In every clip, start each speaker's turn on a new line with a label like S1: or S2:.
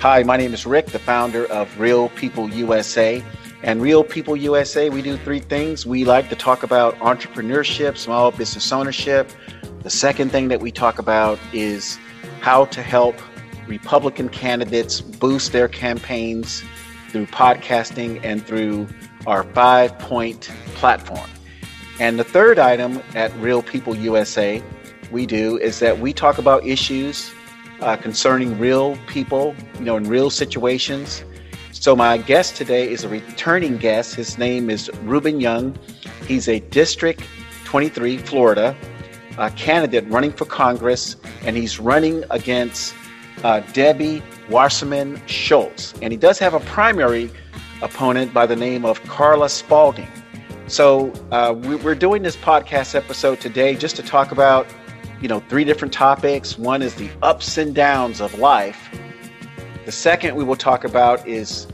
S1: Hi, my name is Rick, the founder of Real People USA. And Real People USA, we do three things. We like to talk about entrepreneurship, small business ownership. The second thing that we talk about is how to help Republican candidates boost their campaigns through podcasting and through our five point platform. And the third item at Real People USA we do is that we talk about issues uh, concerning real people, you know, in real situations. So my guest today is a returning guest. His name is Rubin Young. He's a District 23, Florida candidate running for Congress, and he's running against uh, Debbie Wasserman Schultz. And he does have a primary opponent by the name of Carla Spalding. So uh, we, we're doing this podcast episode today just to talk about you know, three different topics. One is the ups and downs of life. The second we will talk about is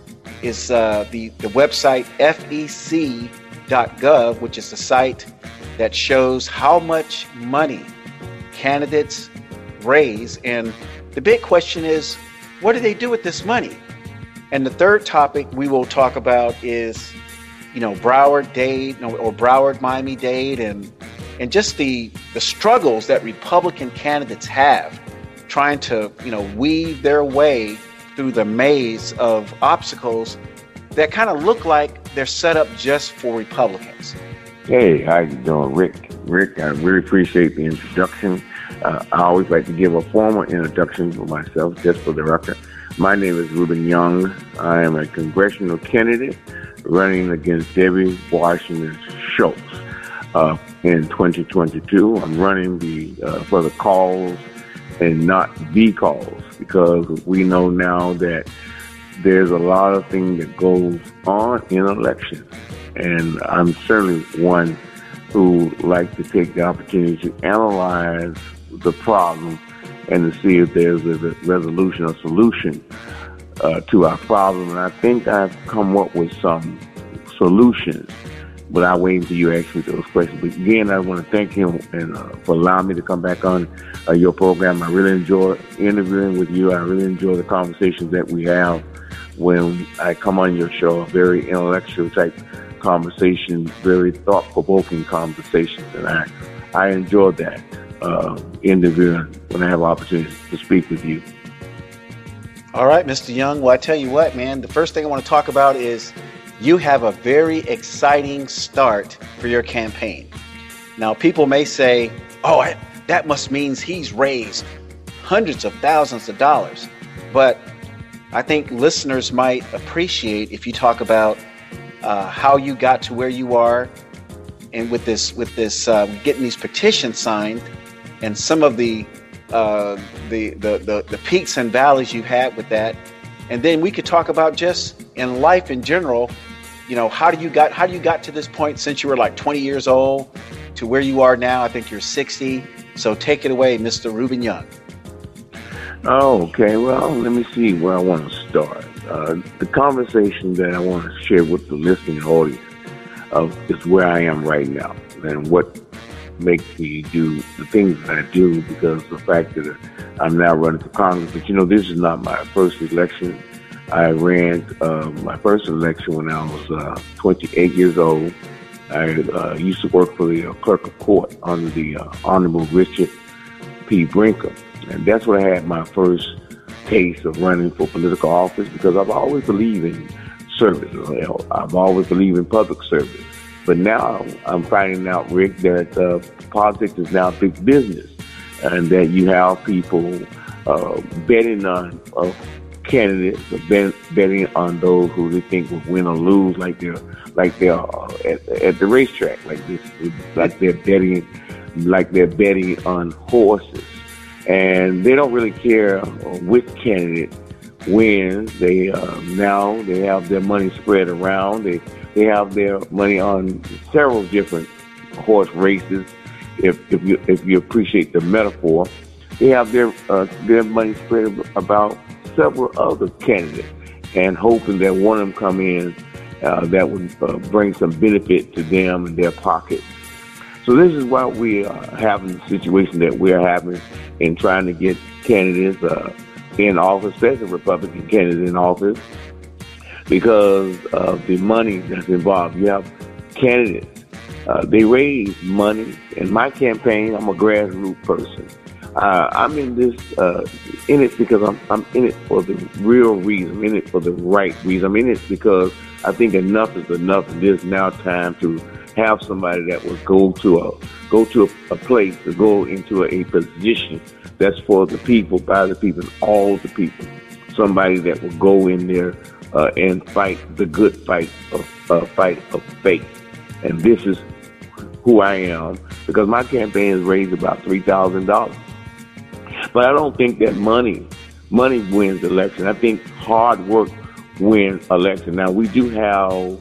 S1: is uh, the the website fec.gov, which is the site that shows how much money candidates raise. And the big question is, what do they do with this money? And the third topic we will talk about is, you know, Broward Dade or Broward Miami Dade and and just the the struggles that Republican candidates have trying to you know weave their way through the maze of obstacles that kind of look like they're set up just for Republicans.
S2: Hey, how you doing, Rick? Rick, I really appreciate the introduction. Uh, I always like to give a formal introduction for myself, just for the record. My name is Rubin Young. I am a congressional candidate running against Debbie Wasserman Schultz. Uh, in 2022. I'm running the uh, for the cause and not the calls because we know now that there's a lot of things that goes on in elections, and I'm certainly one who like to take the opportunity to analyze the problem and to see if there's a resolution or solution uh, to our problem. And I think I've come up with some solutions but I'll wait until you ask me those questions. But again, I want to thank him and uh, for allowing me to come back on uh, your program. I really enjoy interviewing with you. I really enjoy the conversations that we have when I come on your show. Very intellectual type conversations, very thought provoking conversations, and I I enjoy that uh, interviewing when I have opportunity to speak with you.
S1: All right, Mr. Young. Well, I tell you what, man. The first thing I want to talk about is you have a very exciting start for your campaign. Now, people may say, oh, that must means he's raised hundreds of thousands of dollars. But I think listeners might appreciate if you talk about uh, how you got to where you are, and with this, with this, uh, getting these petitions signed, and some of the, uh, the, the the the peaks and valleys you had with that, and then we could talk about just in life in general you know, how do you got how do you got to this point since you were like 20 years old to where you are now? I think you're 60. So take it away, Mr. Rubin Young.
S2: Oh, okay. Well, let me see where I want to start. Uh, the conversation that I want to share with the listening audience of is where I am right now and what makes me do the things that I do because the fact that I'm now running for Congress. But you know, this is not my first election. I ran uh, my first election when I was uh, 28 years old. I uh, used to work for the uh, clerk of court under the uh, Honorable Richard P. Brinker. And that's where I had my first taste of running for political office because I've always believed in service. I've always believed in public service. But now I'm finding out, Rick, that uh, politics is now big business and that you have people uh, betting on uh, candidates are betting on those who they think will win or lose, like they're like they're uh, at, at, the racetrack, like this, like they're betting, like they're betting on horses, and they don't really care which candidate wins. They uh, now they have their money spread around. They they have their money on several different horse races. If if you if you appreciate the metaphor, they have their uh, their money spread about several other candidates and hoping that one of them come in uh, that would uh, bring some benefit to them and their pocket. So this is why we are having the situation that we're having in trying to get candidates uh, in office, especially Republican candidates in office, because of the money that's involved. You have candidates, uh, they raise money. In my campaign, I'm a grassroots person. Uh, I'm in this uh, in it because I'm I'm in it for the real reason. I'm in it for the right reason. I'm in it because I think enough is enough. It is now time to have somebody that will go to a go to a, a place to go into a, a, position that's for the people, by the people, all the people. Somebody that will go in there uh, and fight the good fight of uh, fight of faith. And this is who I am because my campaign has raised about three thousand dollars. But I don't think that money money wins election. I think hard work wins election. Now we do have,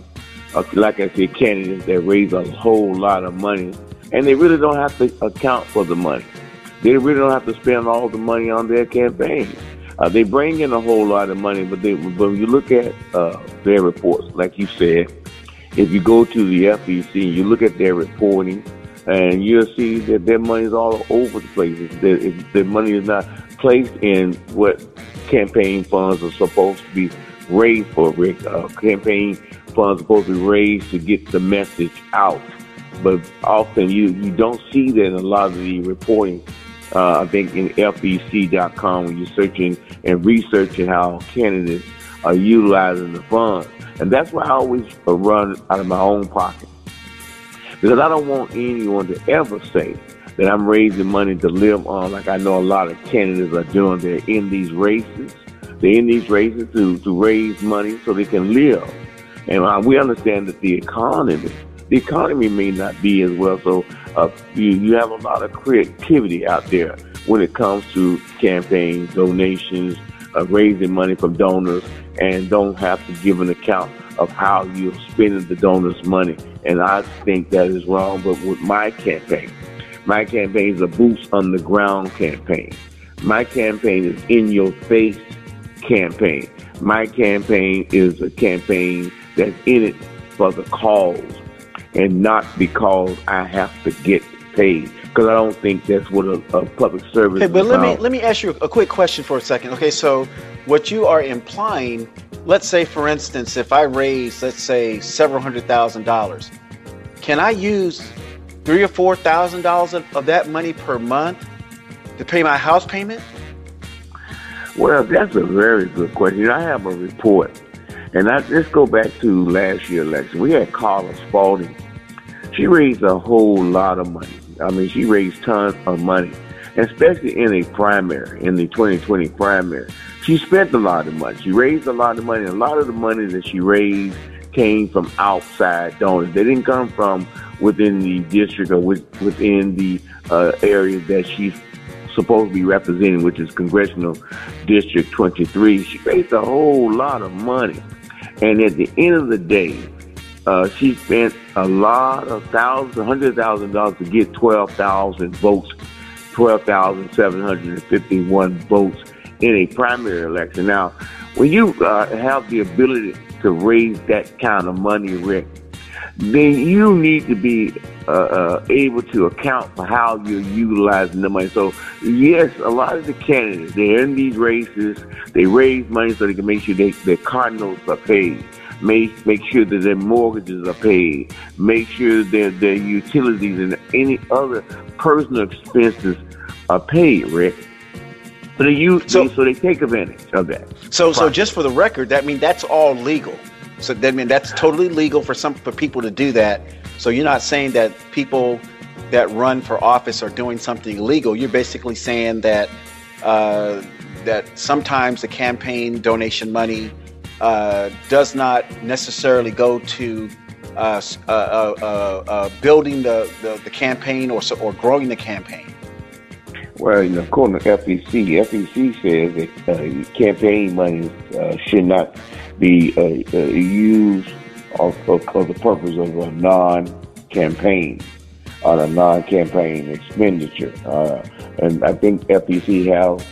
S2: uh, like I said, candidates that raise a whole lot of money, and they really don't have to account for the money. They really don't have to spend all the money on their campaign. Uh, they bring in a whole lot of money, but they, when you look at uh, their reports, like you said, if you go to the FEC and you look at their reporting, and you'll see that their money is all over the place. Their, their money is not placed in what campaign funds are supposed to be raised for. Rick, uh, campaign funds are supposed to be raised to get the message out, but often you you don't see that in a lot of the reporting. Uh, I think in FEC.com when you're searching and researching how candidates are utilizing the funds, and that's why I always run out of my own pocket because I don't want anyone to ever say that I'm raising money to live on like I know a lot of candidates are doing. They're in these races. They're in these races to, to raise money so they can live. And uh, we understand that the economy, the economy may not be as well. So uh, you, you have a lot of creativity out there when it comes to campaigns, donations, uh, raising money from donors, and don't have to give an account of how you're spending the donors' money. And I think that is wrong. But with my campaign, my campaign is a boots on the ground campaign. My campaign is in your face campaign. My campaign is a campaign that's in it for the cause and not because I have to get paid. Because I don't think that's what a, a public service.
S1: Okay, but let me let me ask you a quick question for a second. Okay, so what you are implying let's say, for instance, if I raise, let's say, several hundred thousand dollars, can I use three or four thousand dollars of that money per month to pay my house payment?
S2: Well, that's a very good question. I have a report, and I, let's go back to last year election. We had Carla Spalding. She raised a whole lot of money. I mean, she raised tons of money, especially in a primary, in the 2020 primary she spent a lot of money. She raised a lot of money. A lot of the money that she raised came from outside donors. They didn't come from within the district or within the uh, area that she's supposed to be representing, which is Congressional District 23. She raised a whole lot of money. And at the end of the day, uh, she spent a lot of thousands, hundred thousand dollars to get 12,000 votes, 12,751 votes in a primary election. Now, when you uh, have the ability to raise that kind of money, Rick, then you need to be uh, uh, able to account for how you're utilizing the money. So, yes, a lot of the candidates, they're in these races, they raise money so they can make sure they, their cardinals are paid. Make, make sure that their mortgages are paid. Make sure that their utilities and any other personal expenses are paid, Rick. So they use so, so they take advantage of that.
S1: So so just for the record, that mean that's all legal. So that mean that's totally legal for some for people to do that. So you're not saying that people that run for office are doing something illegal. You're basically saying that uh, that sometimes the campaign donation money uh, does not necessarily go to uh, uh, uh, uh building the, the, the campaign or or growing the campaign.
S2: Well, you know, according to FEC, FEC says that uh, campaign money uh, should not be uh, uh used for the purpose of a non-campaign on a non-campaign expenditure. Uh, and I think FEC have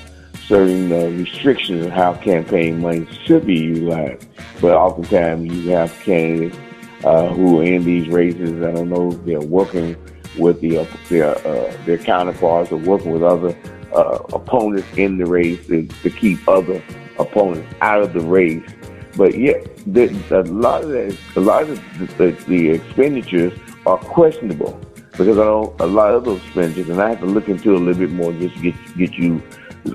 S2: certain uh, restrictions on how campaign money should be utilized. But oftentimes you have candidates who are in these races. I don't know if they're working with the, uh, their, uh, their counterparts or working with other uh, opponents in the race to, to keep other opponents out of the race. But yet, the, a lot of that, a lot of the, the, the expenditures are questionable because I know a lot of those expenditures, and I have to look into it a little bit more just to get get you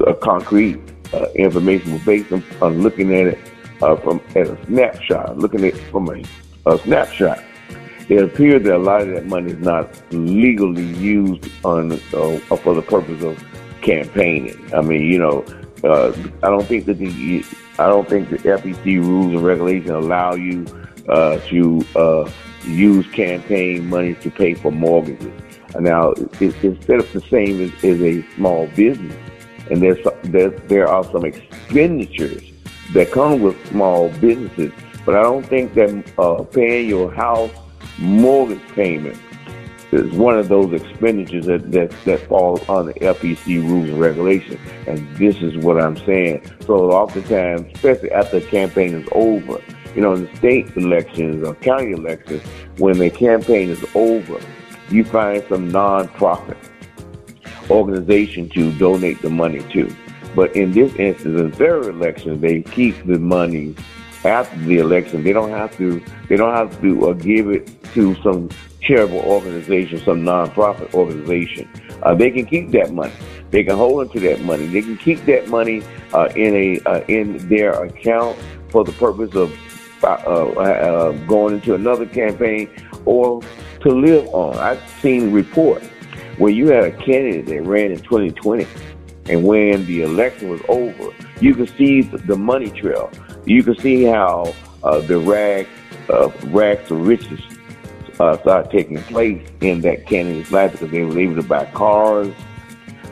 S2: a concrete uh, information. Based on, on, looking at it uh, from at a snapshot, looking at from a, a snapshot, it appears that a lot of that money is not legally used on uh, for the purpose of campaigning. I mean, you know, uh, I don't think that the I don't think the FEC rules and regulations allow you uh, to uh, use campaign money to pay for mortgages. Now, it, instead of the same as, as a small business, and there's there, there are some expenditures that come with small businesses, but I don't think that uh, paying your house mortgage payment is one of those expenditures that, that, that falls under FEC rules and regulations. And this is what I'm saying. So oftentimes, especially after the campaign is over, you know, in the state elections or county elections, when the campaign is over, you find some nonprofit organization to donate the money to. But in this instance, in their elections, they keep the money after the election. They don't have to. They don't have to uh, give it to some charitable organization, some nonprofit organization. Uh, they can keep that money. They can hold onto that money. They can keep that money uh, in a uh, in their account for the purpose of uh, uh, going into another campaign or to live on. I've seen reports where you had a candidate that ran in 2020, and when the election was over, you could see the money trail. You could see how uh, the rag, uh, rags to riches uh, started taking place in that candidate's life because they were able to buy cars,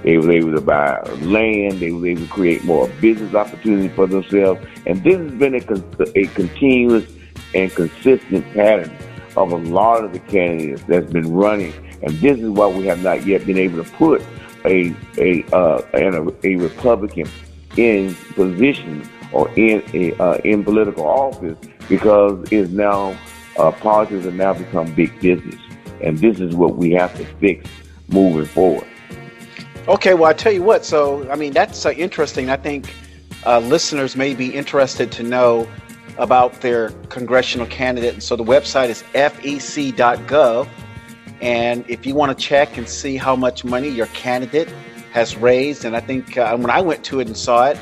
S2: they were able to buy land, they were able to create more business opportunities for themselves, and this has been a, a continuous and consistent pattern of a lot of the candidates that's been running, and this is why we have not yet been able to put a a uh, a, a Republican in position or in a, uh, in political office because it's now uh, politics have now become big business, and this is what we have to fix moving forward.
S1: Okay, well, I tell you what. So, I mean, that's uh, interesting. I think uh, listeners may be interested to know about their congressional candidate. And so the website is fec.gov. And if you want to check and see how much money your candidate has raised, and I think uh, when I went to it and saw it,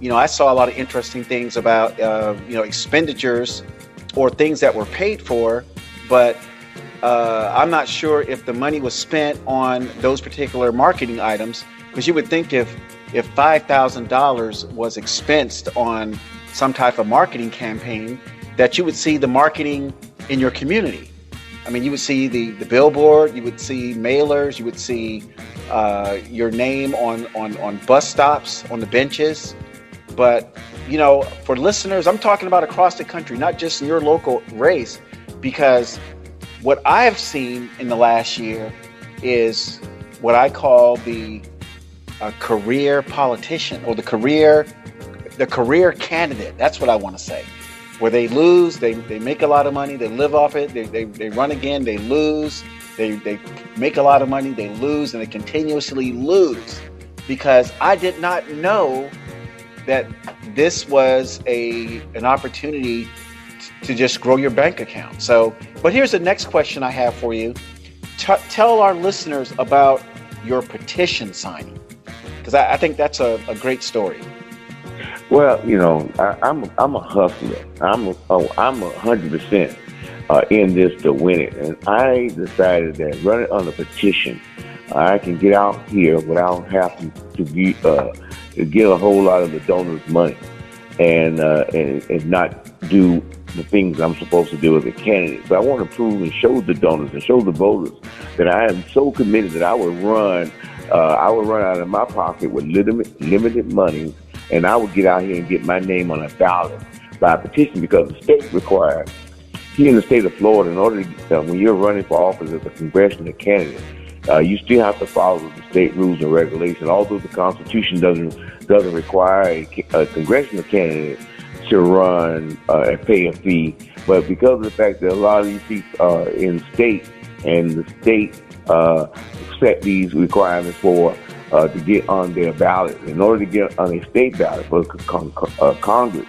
S1: you know, I saw a lot of interesting things about, uh, you know, expenditures or things that were paid for, but uh, I'm not sure if the money was spent on those particular marketing items because you would think if if $5,000 was expensed on some type of marketing campaign, that you would see the marketing in your community. I mean, you would see the, the billboard, you would see mailers, you would see uh, your name on, on, on bus stops, on the benches. But, you know, for listeners, I'm talking about across the country, not just in your local race, because what I've seen in the last year is what I call the uh, career politician or the career the career candidate. That's what I want to say. Where they lose, they, they make a lot of money, they live off it, they, they, they run again, they lose, they, they make a lot of money, they lose, and they continuously lose. Because I did not know that this was a an opportunity to just grow your bank account. So, but here's the next question I have for you. T- tell our listeners about your petition signing, because I, I, think that's a, a great story.
S2: Well, you know, I, I'm, I'm a hustler. I'm a, oh, I'm a hundred percent uh, in this to win it, and I decided that running on a petition, I can get out here without having to be uh, to get a whole lot of the donors' money, and uh, and, and not do the things I'm supposed to do as a candidate. But I want to prove and show the donors and show the voters that I am so committed that I would run. Uh, I would run out of my pocket with limited limited money and I would get out here and get my name on a ballot by petition because the state requires here in the state of Florida, in order to, uh, when you're running for office as a congressional candidate, uh, you still have to follow the state rules and regulations. Although the Constitution doesn't doesn't require a, a congressional candidate to run uh, and pay a fee, but because of the fact that a lot of these seats are in state and the state uh, set these requirements for uh, to get on their ballot. In order to get on a state ballot for con- uh, Congress,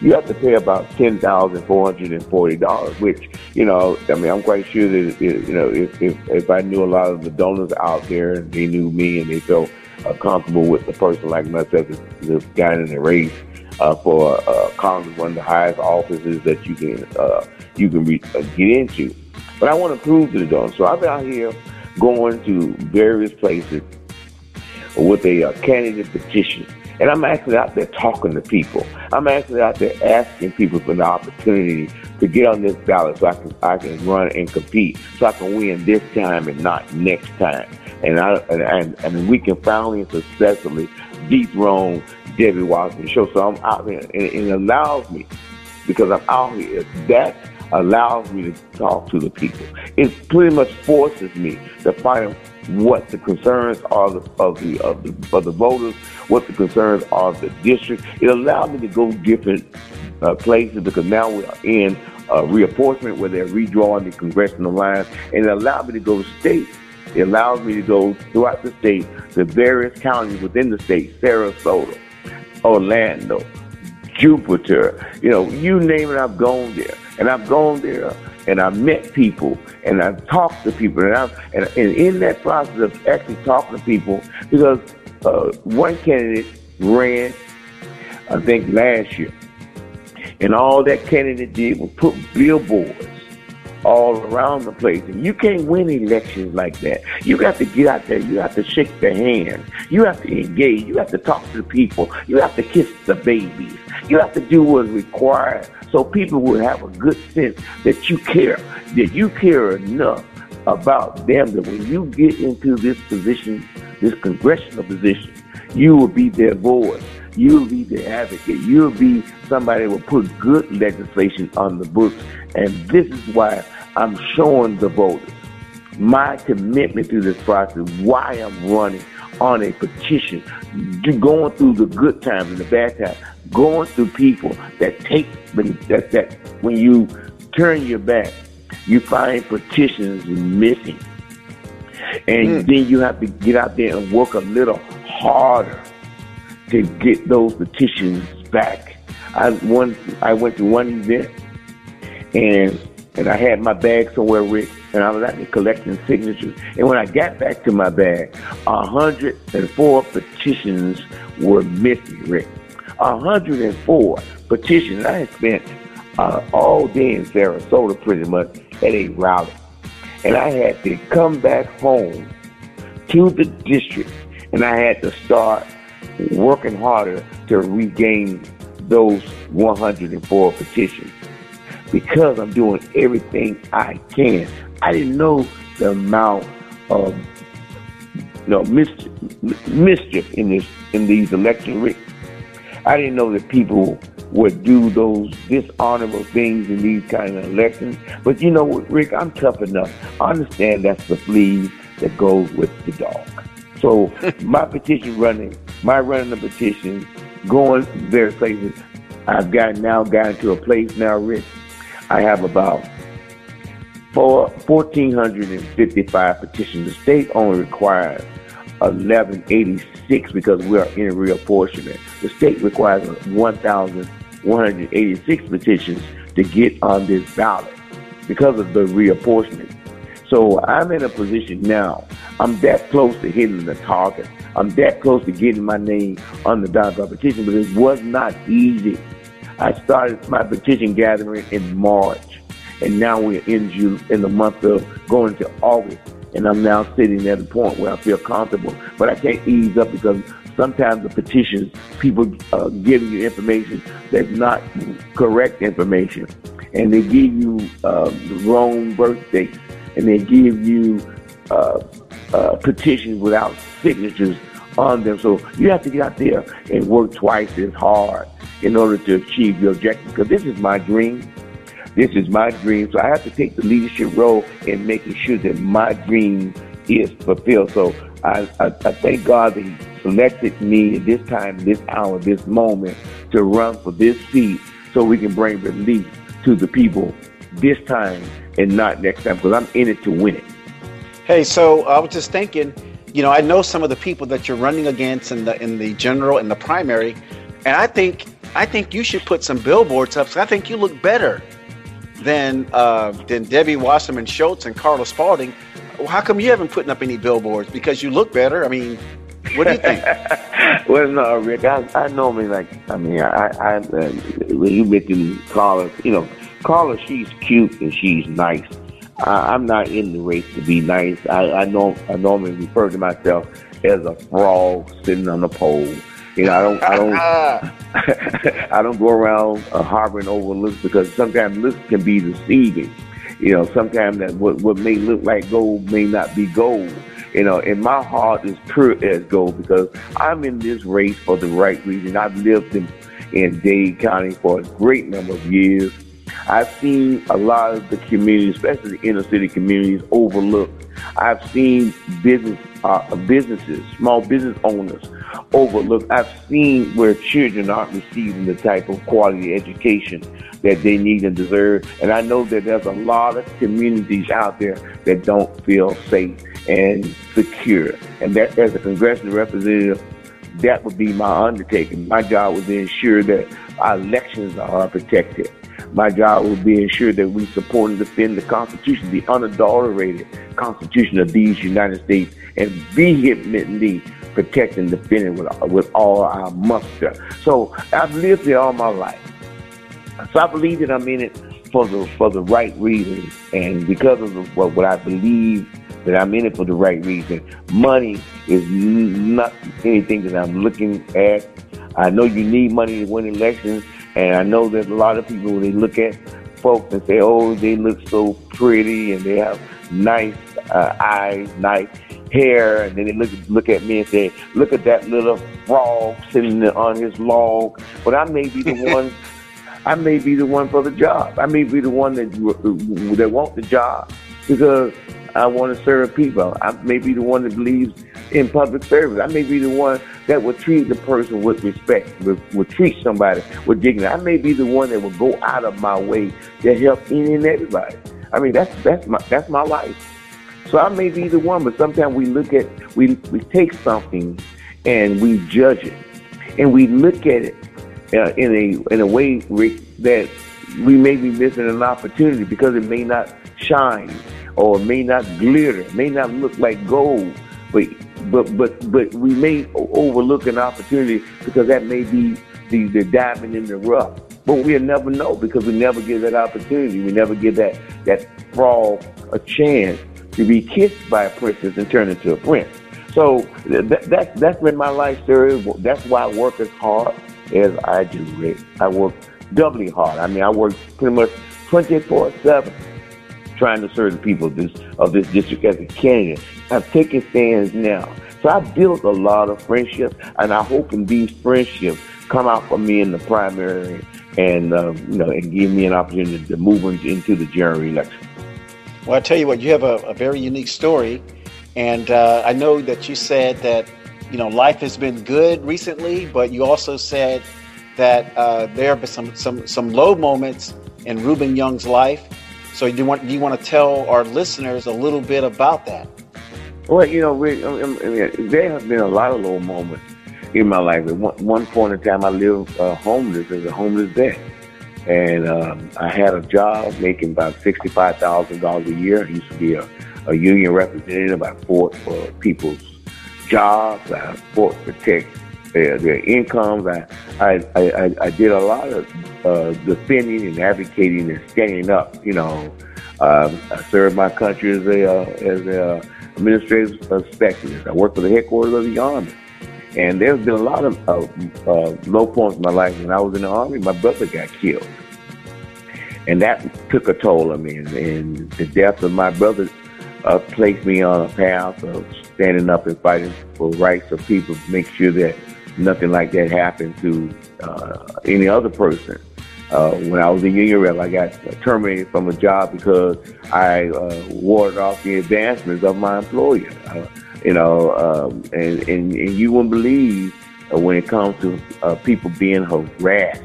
S2: you have to pay about ten thousand four hundred and forty dollars. Which you know, I mean, I'm quite sure that you know, if, if if I knew a lot of the donors out there and they knew me and they felt uh, comfortable with the person like myself, the guy in the race. Uh, for uh, Congress, one of the highest offices that you can uh, you can re- uh, get into, but I want to prove to the donors. So I've been out here going to various places with a uh, candidate petition. And I'm actually out there talking to people. I'm actually out there asking people for the opportunity to get on this ballot so I can I can run and compete, so I can win this time and not next time. And I and and, we can finally and successfully dethrone Debbie Wasserman Schultz. So I'm out there, and it allows me because I'm out here. That allows me to talk to the people. It pretty much forces me to find what the concerns are of the, of the, of the, of the voters, what the concerns are of the district. It allowed me to go different uh, places because now we're in uh, reapportionment where they're redrawing the congressional lines, and it allowed me to go to states. It allows me to go throughout the state to various counties within the state, Sarasota, Orlando, Jupiter, you know, you name it, I've gone there. And I've gone there and I've met people and I've talked to people and I've and, and in that process of actually talking to people because uh, one candidate ran, I think last year, and all that candidate did was put billboards all around the place. And you can't win elections like that. You got to get out there. You have to shake their hand. You have to engage. You have to talk to the people. You have to kiss the babies. You have to do what's required so people will have a good sense that you care, that you care enough about them that when you get into this position, this congressional position, you will be their voice. You'll be the advocate. You'll be somebody will put good legislation on the books. And this is why I'm showing the voters my commitment to this process, why I'm running on a petition, going through the good times and the bad times, going through people that take that that when you turn your back, you find petitions missing, and mm. then you have to get out there and work a little harder to get those petitions back. I one I went to one event and and I had my bag somewhere, Rick, and I was out there collecting signatures. And when I got back to my bag, 104 petitions were missing, Rick. 104 petitions. I spent uh, all day in Sarasota pretty much at a rally. And I had to come back home to the district and I had to start working harder to regain those 104 petitions because I'm doing everything I can. I didn't know the amount of you know, mischief, mischief in this in these election I didn't know that people would do those dishonorable things in these kind of elections. But you know what, Rick, I'm tough enough. I understand that's the fleas that goes with the dog. So my petition running, my running the petition, going various places. I've got now gotten to a place now, Rich. I have about four, 1,455 petitions. The state only requires 1186 because we are in reapportionment. The state requires 1,186 petitions to get on this ballot because of the reapportionment. So I'm in a position now. I'm that close to hitting the target. I'm that close to getting my name on the ballot petition, but it was not easy. I started my petition gathering in March, and now we're in June, in the month of going to August, and I'm now sitting at a point where I feel comfortable, but I can't ease up because sometimes the petitions, people uh, giving you information that's not correct information, and they give you uh, the wrong birth dates, and they give you uh, uh, petitions without signatures on them. So you have to get out there and work twice as hard in order to achieve your objective. Because this is my dream. This is my dream. So I have to take the leadership role in making sure that my dream is fulfilled. So I, I, I thank God that He selected me at this time, this hour, this moment to run for this seat so we can bring relief to the people this time and not next time because I'm in it to win it.
S1: Hey, so I was just thinking you know, I know some of the people that you're running against in the in the general and the primary, and I think I think you should put some billboards up. I think you look better than uh, than Debbie Wasserman Schultz and Carla Spalding. How come you haven't put up any billboards? Because you look better. I mean, what do you think?
S2: well, no, Rick. I, I normally like. I mean, I, I uh, when you mentioned Carla, you know, Carla, she's cute and she's nice. I, I'm not in the race to be nice. I, I know. I normally refer to myself as a frog sitting on a pole. You know, I don't, I don't, I don't go around uh, harboring over looks because sometimes looks can be deceiving. You know, sometimes that what what may look like gold may not be gold. You know, and my heart is pure as gold because I'm in this race for the right reason. I've lived in in Dade County for a great number of years. I've seen a lot of the communities, especially the inner city communities, overlooked. I've seen business uh, businesses, small business owners overlooked. I've seen where children aren't receiving the type of quality education that they need and deserve. And I know that there's a lot of communities out there that don't feel safe and secure. And that as a congressional representative, that would be my undertaking. My job would be ensure that our elections are protected. My job will be ensure that we support and defend the Constitution, the unadulterated Constitution of these United States, and vehemently protect and defend it with, with all our muster. So I've lived here all my life. So I believe that I'm in it for the for the right reasons, and because of the, what, what I believe that I'm in it for the right reason. Money is not anything that I'm looking at. I know you need money to win elections, and I know that a lot of people when they look at folks and say, "Oh, they look so pretty and they have nice uh, eyes, nice hair," and then they look look at me and say, "Look at that little frog sitting on his log." But I may be the one. I may be the one for the job. I may be the one that that want the job because I want to serve people. I may be the one that believes in public service. I may be the one that will treat the person with respect, will, will treat somebody with dignity. I may be the one that will go out of my way to help any and everybody. I mean, that's that's my that's my life. So I may be the one, but sometimes we look at we we take something and we judge it, and we look at it uh, in a in a way that we may be missing an opportunity because it may not shine or it may not glitter, it may not look like gold, but but but but we may overlook an opportunity because that may be the, the diamond in the rough. But we'll never know because we never give that opportunity. We never give that that frog a chance to be kissed by a princess and turn into a prince. So that, that that's been my life story. That's why I work as hard as I do, Rick. I work doubly hard. I mean, I work pretty much 24 7 trying to serve the people of this of this district as a candidate. I'm taking stands now. So I built a lot of friendships, and I hope in these friendships come out for me in the primary, and uh, you know, and give me an opportunity to move into the general election.
S1: Well, I tell you what, you have a, a very unique story, and uh, I know that you said that you know life has been good recently, but you also said that uh, there have been some some some low moments in Rubin Young's life so do you want you want to tell our listeners a little bit about that?
S2: Well, you know, we, I mean, there have been a lot of little moments in my life. At one, point in time, I lived uh, homeless as a homeless vet, and um, I had a job making about sixty-five thousand dollars a year. I used to be a, a union representative. I fought for people's jobs. I fought to protect their, their incomes. I, I, I, I did a lot of uh, defending and advocating and standing up. You know, um, I served my country as a uh, as a uh, administrative specialist. I worked for the headquarters of the army. And there's been a lot of uh, uh, low points in my life. When I was in the army, my brother got killed, and that took a toll on me. And, and the death of my brother uh, placed me on a path of standing up and fighting for rights of people to make sure that nothing like that happened to uh, any other person. Uh, when I was a union rep, I got terminated from a job because I uh, warded off the advancements of my employer. Uh, you know, um, and, and, and you wouldn't believe uh, when it comes to uh, people being harassed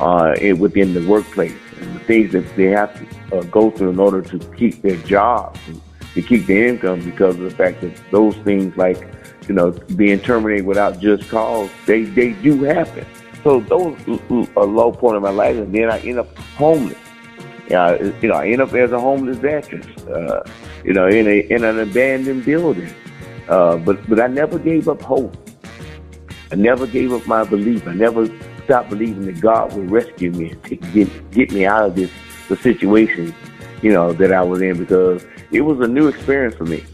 S2: uh, within the workplace and the things that they have to uh, go through in order to keep their jobs to keep their income because of the fact that those things like, you know, being terminated without just cause, they, they do happen. So those a low point in my life, and then I end up homeless. Uh, you know, I end up as a homeless veteran, uh, you know, in a in an abandoned building. Uh, but but I never gave up hope. I never gave up my belief. I never stopped believing that God would rescue me and get get me out of this the situation, you know, that I was in because it was a new experience for me.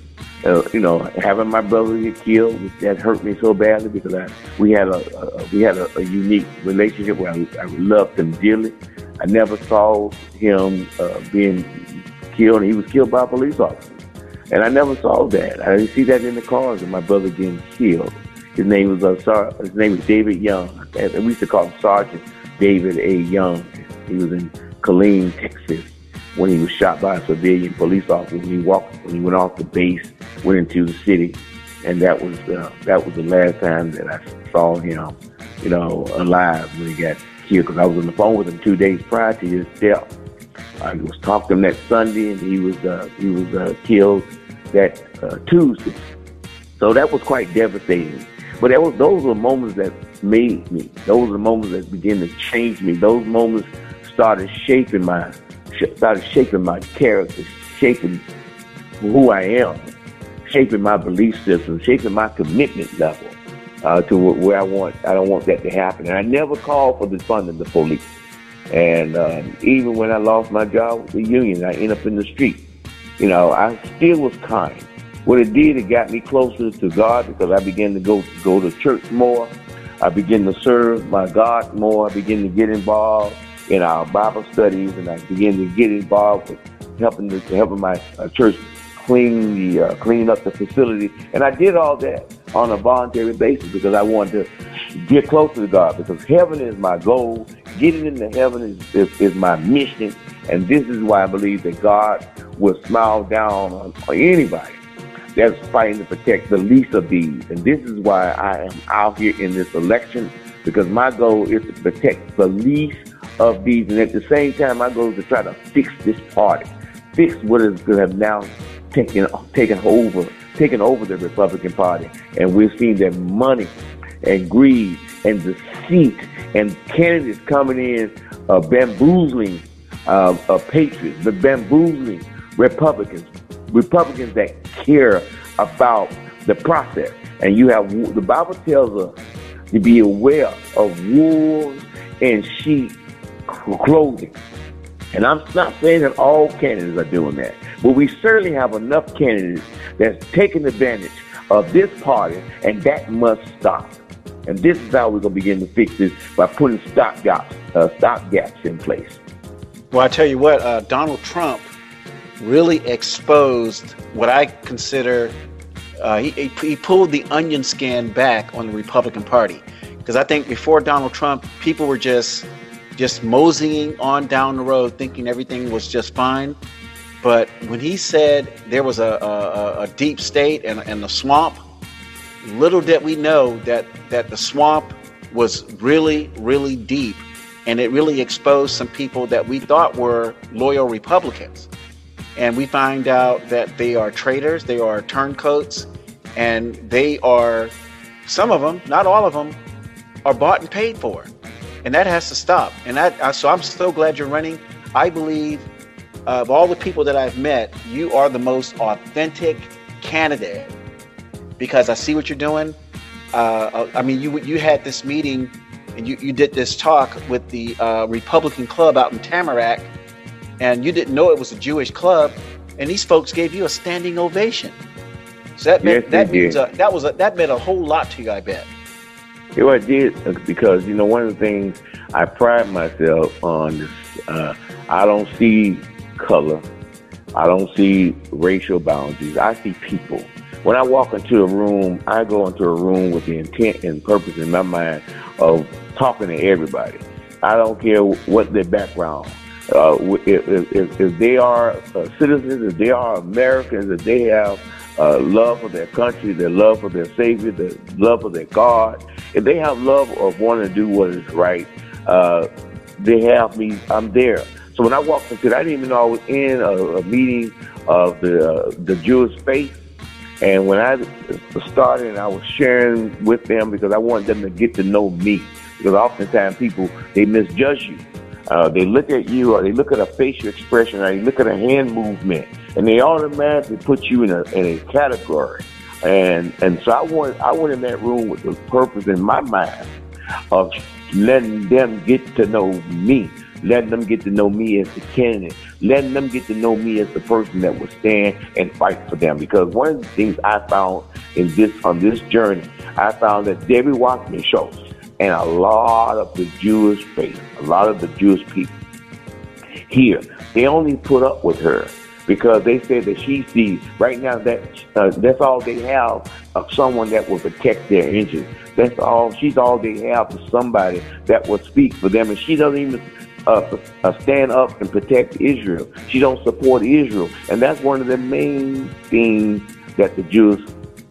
S2: Uh, you know, having my brother get killed that hurt me so badly because I, we had a, a we had a, a, unique relationship where I, I, loved him dearly. I never saw him uh, being killed. He was killed by a police officer, and I never saw that. I didn't see that in the cars of my brother getting killed. His name was uh, Sar- his name was David Young. We used to call him Sergeant David A. Young. He was in Killeen, Texas when he was shot by a civilian police officer when he walked when he went off the base, went into the city, and that was uh, that was the last time that I saw him, you know, alive when he got killed. Because I was on the phone with him two days prior to his death. I was talking to him that Sunday, and he was uh, he was uh, killed that uh, Tuesday. So that was quite devastating. But that was those were moments that made me. Those were the moments that began to change me. Those moments started shaping my started shaping my character, shaping who I am, shaping my belief system, shaping my commitment level uh, to where I want. I don't want that to happen. And I never called for the defunding the police. And um, even when I lost my job with the union, I ended up in the street. You know, I still was kind. What it did, it got me closer to God because I began to go go to church more. I began to serve my God more. I began to get involved in our Bible studies, and I began to get involved with helping the, helping my uh, church clean the uh, clean up the facility, and I did all that on a voluntary basis because I wanted to get closer to God. Because heaven is my goal, getting into heaven is, is, is my mission, and this is why I believe that God will smile down on, on anybody that's fighting to protect the least of these. And this is why I am out here in this election because my goal is to protect the least of these. And at the same time, my goal is to try to fix this party, fix what is going to have now taken taken over taken over the Republican Party. And we're seeing that money and greed and deceit and candidates coming in uh, bamboozling uh, uh, patriots, but bamboozling Republicans, Republicans that care about the process. And you have the Bible tells us to be aware of wolves and sheep clothing. And I'm not saying that all candidates are doing that, but we certainly have enough candidates that's taking advantage of this party, and that must stop. And this is how we're going to begin to fix this by putting stop gaps, uh, stop gaps in place.
S1: Well, I tell you what, uh, Donald Trump really exposed what I consider uh, he, he pulled the onion skin back on the Republican Party because I think before Donald Trump, people were just just moseying on down the road thinking everything was just fine. But when he said there was a, a, a deep state and, and the swamp, little did we know that, that the swamp was really, really deep. And it really exposed some people that we thought were loyal Republicans. And we find out that they are traitors, they are turncoats, and they are, some of them, not all of them, are bought and paid for and that has to stop. And that uh, so I'm so glad you're running. I believe uh, of all the people that I've met, you are the most authentic candidate because I see what you're doing. Uh, uh, I mean, you you had this meeting and you, you did this talk with the uh, Republican Club out in Tamarac, and you didn't know it was a Jewish club, and these folks gave you a standing ovation. So that meant, yes, that means a, that was a, that meant a whole lot to you, I bet.
S2: Yeah, I did uh, because you know one of the things I pride myself on is uh, I don't see color, I don't see racial boundaries. I see people. When I walk into a room, I go into a room with the intent and purpose in my mind of talking to everybody. I don't care what their background. Uh, if, if, if, they are uh, citizens, if they are Americans, if they have uh, love for their country, their love for their Savior, their love for their God, if they have love of wanting to do what is right, uh, they have me. I'm there So when I walked into it, I didn't even know I was in a, a meeting of the uh, the Jewish faith. And when I started, and I was sharing with them because I wanted them to get to know me. Because oftentimes people they misjudge you. Uh, they look at you, or they look at a facial expression, or they look at a hand movement, and they automatically put you in a in a category. And and so I went I went in that room with the purpose in my mind of letting them get to know me, letting them get to know me as the candidate, letting them get to know me as the person that will stand and fight for them. Because one of the things I found in this on this journey, I found that Debbie Wasserman Schultz and a lot of the Jewish faith, a lot of the Jewish people here, they only put up with her because they said that she sees right now that uh, that's all they have of someone that will protect their interests. That's all. She's all they have for somebody that will speak for them, and she doesn't even uh, uh, stand up and protect Israel. She don't support Israel, and that's one of the main things that the Jewish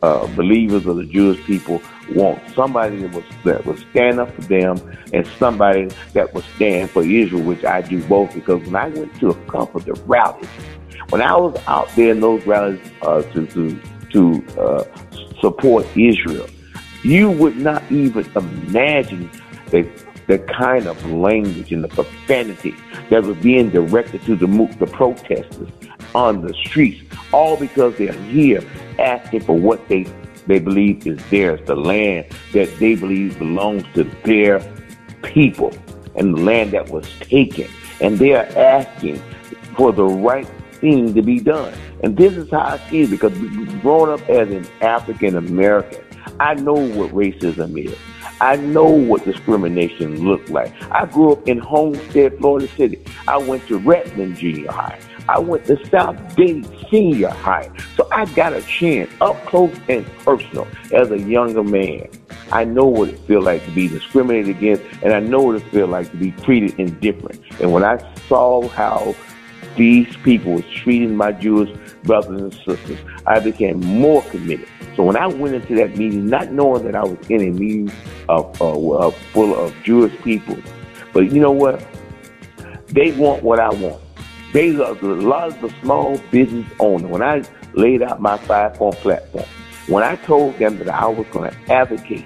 S2: uh, believers or the Jewish people want. Somebody that will, that will stand up for them and somebody that will stand for Israel, which I do both because when I went to a couple of the rallies, when I was out there in those rallies uh, to to to uh, support Israel, you would not even imagine the the kind of language and the profanity that was being directed to the the protesters on the streets, all because they're here asking for what they they believe is theirs, the land that they believe belongs to their people, and the land that was taken, and they are asking for the right thing to be done. And this is how I see it because growing up as an African American, I know what racism is. I know what discrimination looked like. I grew up in Homestead, Florida City. I went to Redmond Junior High. I went to South Dade Senior High. So I got a chance up close and personal as a younger man. I know what it feels like to be discriminated against, and I know what it feels like to be treated indifferent. And when I saw how these people was treating my Jewish brothers and sisters, I became more committed. So when I went into that meeting, not knowing that I was in a meeting of, full of Jewish people, but you know what? They want what I want. They a lot of the small business owners. When I laid out my five point platform, when I told them that I was going to advocate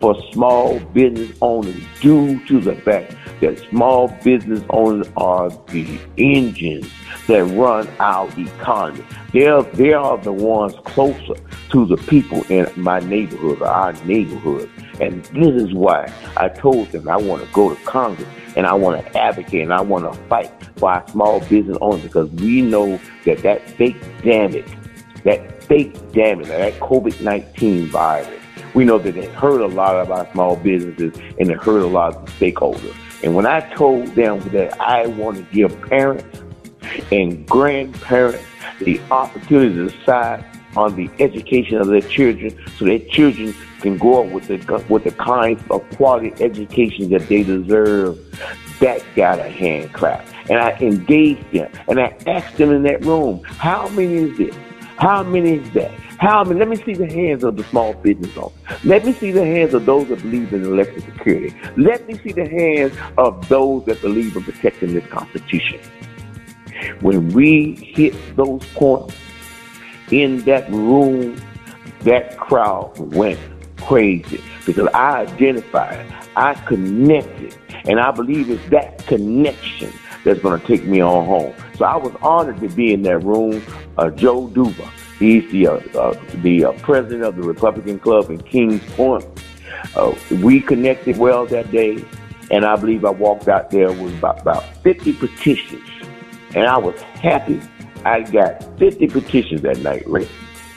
S2: for small business owners due to the fact that small business owners are the engines that run our economy. They're, they are the ones closer to the people in my neighborhood or our neighborhood. And this is why I told them I want to go to Congress and I want to advocate and I want to fight for our small business owners because we know that that fake damage, that fake damage, that COVID-19 virus, we know that it hurt a lot of our small businesses and it hurt a lot of the stakeholders. And when I told them that I want to give parents and grandparents the opportunity to decide on the education of their children so their children can grow up with the, with the kind of quality education that they deserve, that got a hand clap. And I engaged them and I asked them in that room, how many is this? How many is that? How many? Let me see the hands of the small business owners. Let me see the hands of those that believe in election security. Let me see the hands of those that believe in protecting this Constitution. When we hit those points in that room, that crowd went crazy because I identified, I connected, and I believe it's that connection that's going to take me on home. So I was honored to be in that room. Uh, Joe Duba, he's the uh, uh, the uh, president of the Republican Club in Kings Point. Uh, we connected well that day, and I believe I walked out there with about, about 50 petitions, and I was happy. I got 50 petitions that night, right?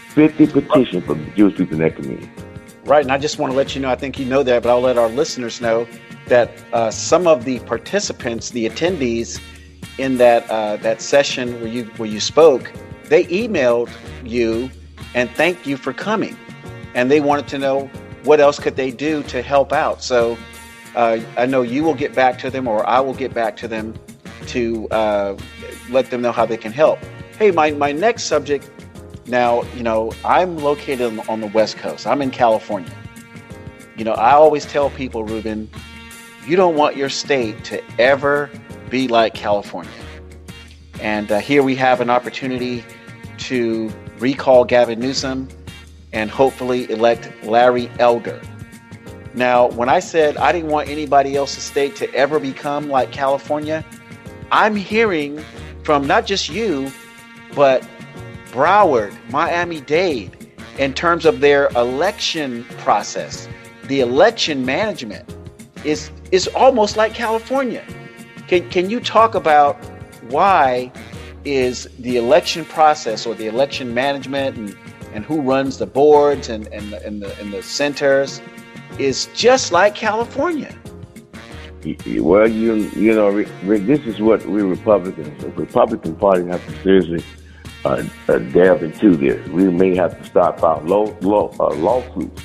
S2: 50 petitions from the Jewish people in that community.
S1: Right, and I just want to let you know, I think you know that, but I'll let our listeners know that uh, some of the participants, the attendees in that uh, that session where you where you spoke, they emailed you and thanked you for coming, and they wanted to know what else could they do to help out. So uh, I know you will get back to them, or I will get back to them to uh, let them know how they can help. Hey, my my next subject now, you know, I'm located on the West Coast. I'm in California. You know, I always tell people, Rubin, you don't want your state to ever be like California. And uh, here we have an opportunity to recall Gavin Newsom and hopefully elect Larry Elder. Now, when I said I didn't want anybody else's state to ever become like California, I'm hearing from not just you, but Broward, Miami Dade, in terms of their election process, the election management is is almost like California. Can can you talk about why is the election process or the election management and, and who runs the boards and, and, the, and, the, and the centers is just like California.
S2: Well, you you know, Rick, this is what we Republicans, the Republican Party, have to seriously uh, uh, delve into this. We may have to start out law, law, uh, lawsuits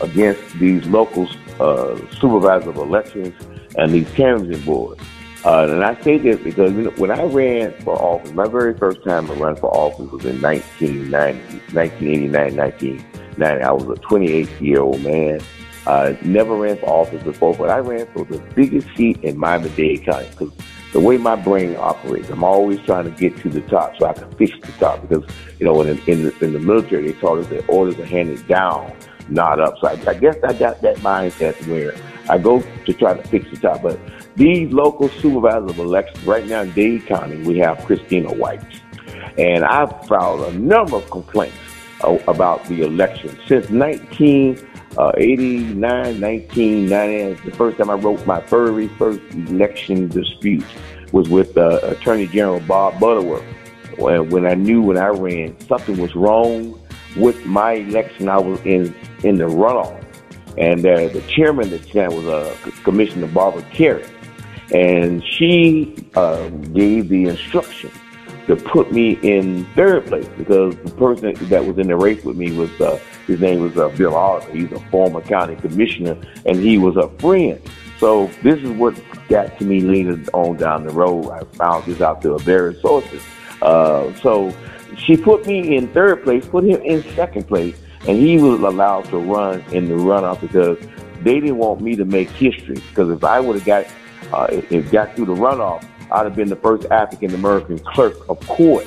S2: against these local uh, supervisors of elections and these canvassing boards. Uh, and I say this because you know, when I ran for office, my very first time I ran for office was in 1990, 1989, 1990. I was a 28 year old man. Uh, never ran for office before, but I ran for the biggest seat in Miami-Dade County because the way my brain operates, I'm always trying to get to the top so I can fix the top. Because you know, in, in, in the military, they taught us that orders are handed down, not up. So I, I guess I got that mindset where I go to try to fix the top. But these local supervisors of elections, right now in Dade County, we have Christina White. And I've filed a number of complaints about the election since 19- uh, 89, 1990, the first time I wrote my very first election dispute was with uh, Attorney General Bob Butterworth. When I knew when I ran something was wrong with my election, I was in in the runoff, and uh, the chairman of the time was uh, Commissioner Barbara Carey, and she uh, gave the instruction to put me in third place because the person that was in the race with me was uh, his name was uh, Bill Oliver. He's a former county commissioner, and he was a friend. So this is what got to me leaning on down the road. I found this out through various sources. Uh, so she put me in third place, put him in second place, and he was allowed to run in the runoff because they didn't want me to make history. Because if I would have got, uh, if got through the runoff, I'd have been the first African American clerk of court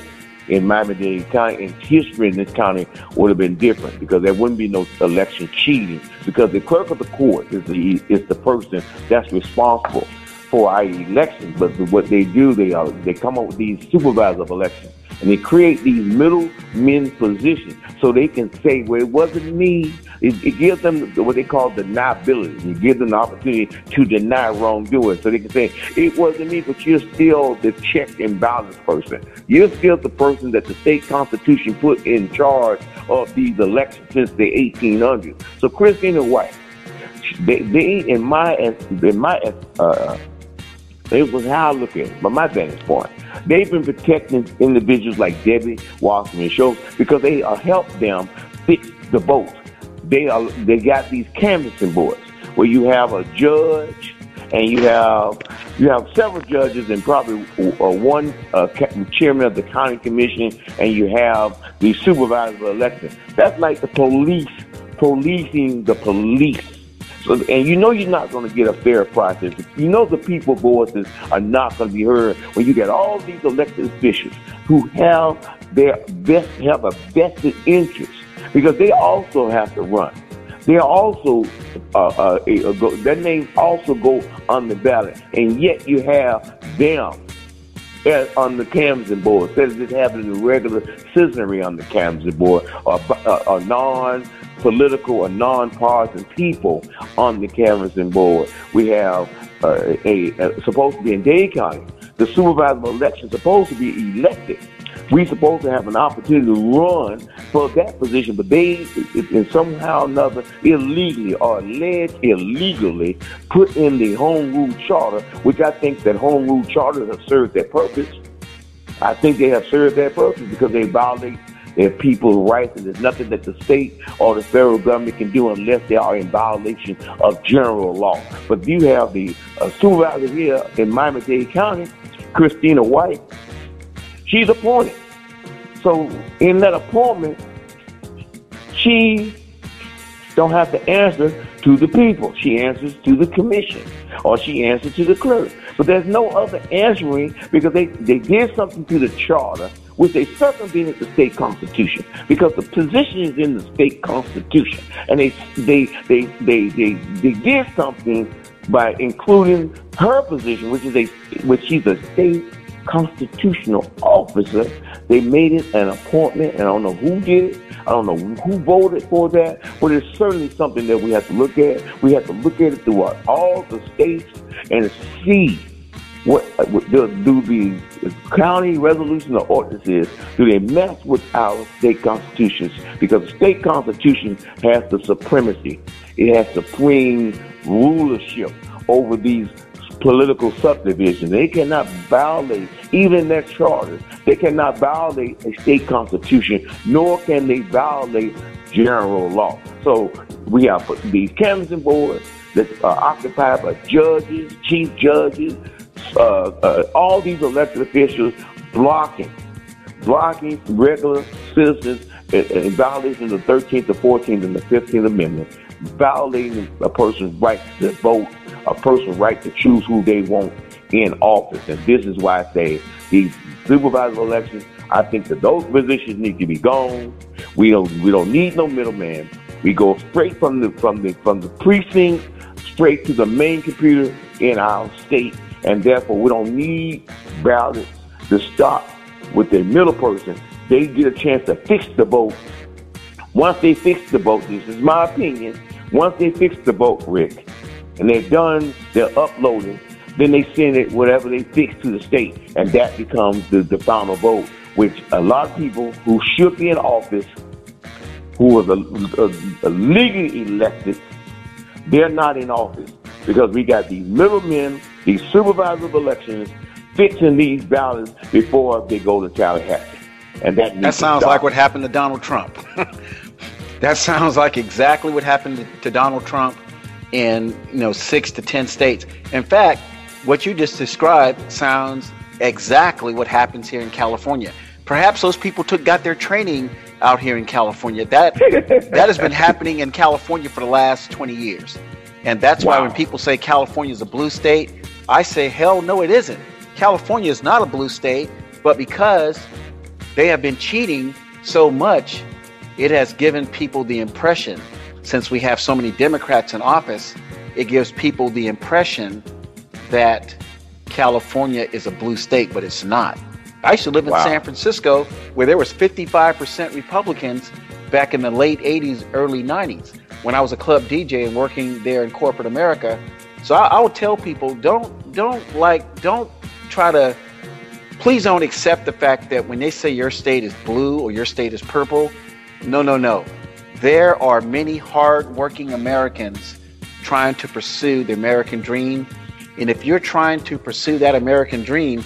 S2: in Miami-Dade County, and history in this county would have been different because there wouldn't be no election cheating because the clerk of the court is the is the person that's responsible for our elections. But what they do, they are they come up with these supervisors of elections and they create these middle men positions so they can say, well, it wasn't me. It, it gives them what they call deniability. It gives them the opportunity to deny wrongdoing. So they can say, it wasn't me, but you're still the check and balance person. You're still the person that the state constitution put in charge of these elections since the 1800s. So Christina White, they, they in my in my uh, it was how I look at it, but my vantage point. They've been protecting individuals like Debbie Wasserman Schultz because they uh, help them fix the vote. They are they got these canvassing boards where you have a judge and you have you have several judges and probably uh, one uh, chairman of the county commission, and you have the supervisor of election. That's like the police policing the police so, and you know you're not going to get a fair process. You know the people voices are not going to be heard when you get all these elected officials who have their best have a vested interest because they also have to run. They also uh, uh, go, their names also go on the ballot, and yet you have them on the canvassing board instead of just having the regular citizenry on the canvassing board or, uh, or non political or non-partisan people on the canvassing board. We have uh, a, a, supposed to be in Dade County. The supervisor of election supposed to be elected. We supposed to have an opportunity to run for that position, but they, in somehow or another, illegally or alleged illegally, put in the home rule charter, which I think that home rule charters have served their purpose. I think they have served their purpose because they violate their people's rights, and there's nothing that the state or the federal government can do unless they are in violation of general law. But you have the uh, supervisor here in Miami-Dade County, Christina White. She's appointed. So in that appointment, she don't have to answer to the people. She answers to the commission or she answers to the clerk. But there's no other answering because they, they did something to the charter which they circumvented the state constitution because the position is in the state constitution. And they they they they they, they did something by including her position, which is a which she's a state constitutional officer. They made it an appointment, and I don't know who did it. I don't know who voted for that, but it's certainly something that we have to look at. We have to look at it throughout all the states and see what, what do, the county resolution or ordinances do they mess with our state constitutions? Because the state constitution has the supremacy. It has supreme rulership over these political subdivisions. They cannot violate even their charters. They cannot violate a state constitution, nor can they violate general law. So we have these canvassing boards that are occupied by judges, chief judges, uh, uh, all these elected officials blocking, blocking regular citizens in, in violation of the 13th, the 14th, and the 15th Amendment, violating a person's right to vote, a person's right to choose who they want in office. And this is why I say these supervisor elections, I think that those positions need to be gone. We don't we don't need no middleman. We go straight from the from the from the precinct straight to the main computer in our state and therefore we don't need ballots to stop with the middle person. They get a chance to fix the vote. Once they fix the vote, this is my opinion. Once they fix the vote, Rick, and they're done, they're uploading. Then they send it whatever they fix to the state, and that becomes the, the final vote. Which a lot of people who should be in office, who are the, uh, legally elected, they're not in office because we got these middlemen these supervisors of elections fixing these ballots before they go to Tallahassee. And that
S1: that sounds like what happened to Donald Trump. that sounds like exactly what happened to Donald Trump in you know six to ten states. In fact, what you just described sounds exactly what happens here in California. Perhaps those people took got their training out here in California. That that has been happening in California for the last 20 years. And that's wow. why when people say California is a blue state, I say, hell no, it isn't. California is not a blue state, but because they have been cheating so much, it has given people the impression, since we have so many Democrats in office, it gives people the impression that California is a blue state, but it's not. I used to live in wow. San Francisco where there was 55% Republicans back in the late 80s, early 90s when I was a club DJ and working there in corporate America. So I, I would tell people don't don't like don't try to please don't accept the fact that when they say your state is blue or your state is purple, no, no, no. There are many hard-working Americans trying to pursue the American dream. And if you're trying to pursue that American dream,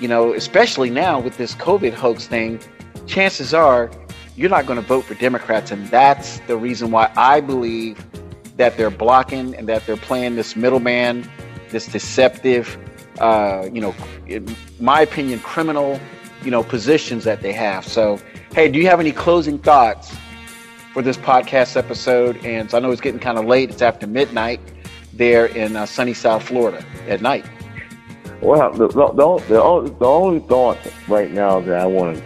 S1: you know, especially now with this COVID hoax thing, chances are you're not going to vote for Democrats. And that's the reason why I believe that they're blocking and that they're playing this middleman, this deceptive, uh, you know, in my opinion, criminal, you know, positions that they have. So, hey, do you have any closing thoughts for this podcast episode? And so I know it's getting kind of late. It's after midnight there in uh, sunny South Florida at night.
S2: Well, the, the, the, only, the only thought right now that I want to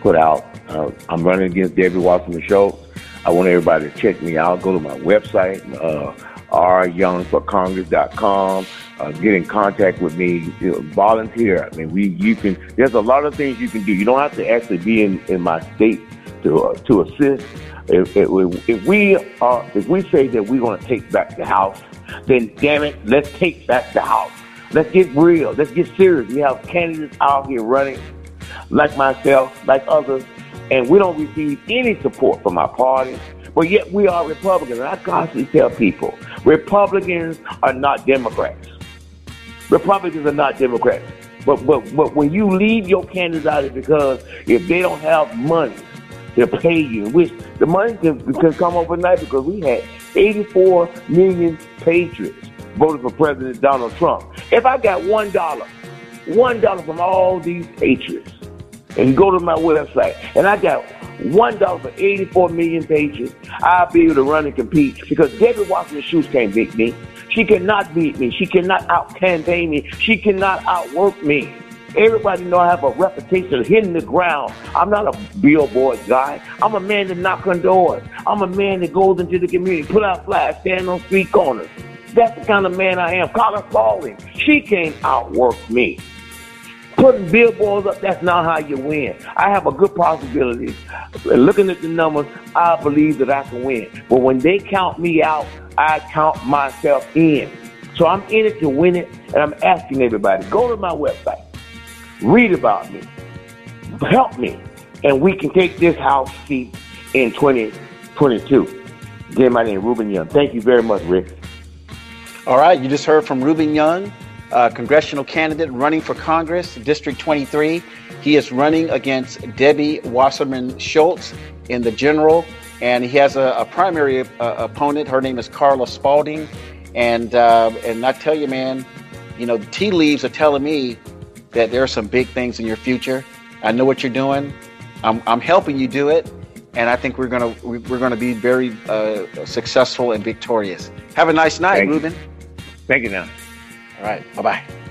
S2: put out, uh, I'm running against Debbie Wasserman Schultz. I want everybody to check me out. Go to my website, uh, ryoungforcongress.com. Uh, get in contact with me. You know, volunteer. I mean, we you can. There's a lot of things you can do. You don't have to actually be in, in my state to uh, to assist. If, if, if we are, if we say that we're going to take back the house, then damn it, let's take back the house. Let's get real. Let's get serious. We have candidates out here running, like myself, like others, and we don't receive any support from our party. But yet we are Republicans. And I constantly tell people, Republicans are not Democrats. Republicans are not Democrats. But, but, but when you leave your candidates out, it's because if they don't have money to pay you, which the money can, can come overnight because we had 84 million patriots voted for President Donald Trump. If I got $1, $1 from all these patriots, and go to my website, and I got one dollar for 84 million pages, I'll be able to run and compete because Debbie Wasserman Schultz can't beat me. She cannot beat me. She cannot out campaign me. She cannot outwork me. Everybody know I have a reputation hitting the ground. I'm not a billboard guy. I'm a man that knock on doors. I'm a man that goes into the community, put out flags, stand on street corners. That's the kind of man I am. Carla Spalding, she can't outwork me. Putting billboards up, that's not how you win. I have a good possibility. Looking at the numbers, I believe that I can win. But when they count me out, I count myself in. So I'm in it to win it, and I'm asking everybody, go to my website, read about me, help me, and we can take this house seat in 2022. Again, my name is Rubin Young. Thank you very much, Rick.
S1: All right, you just heard from Rubin Young, uh, congressional candidate running for Congress, District 23. He is running against Debbie Wasserman Schultz in the general, and he has a, a primary uh, opponent. Her name is Carla Spalding, and uh, and I tell you, man, you know, the tea leaves are telling me that there are some big things in your future. I know what you're doing. I'm, I'm helping you do it, and I think we're gonna we're gonna be very uh, successful and victorious. Have a nice night,
S2: Thank
S1: Rubin.
S2: You. Thank you, now.
S1: All right. Bye bye.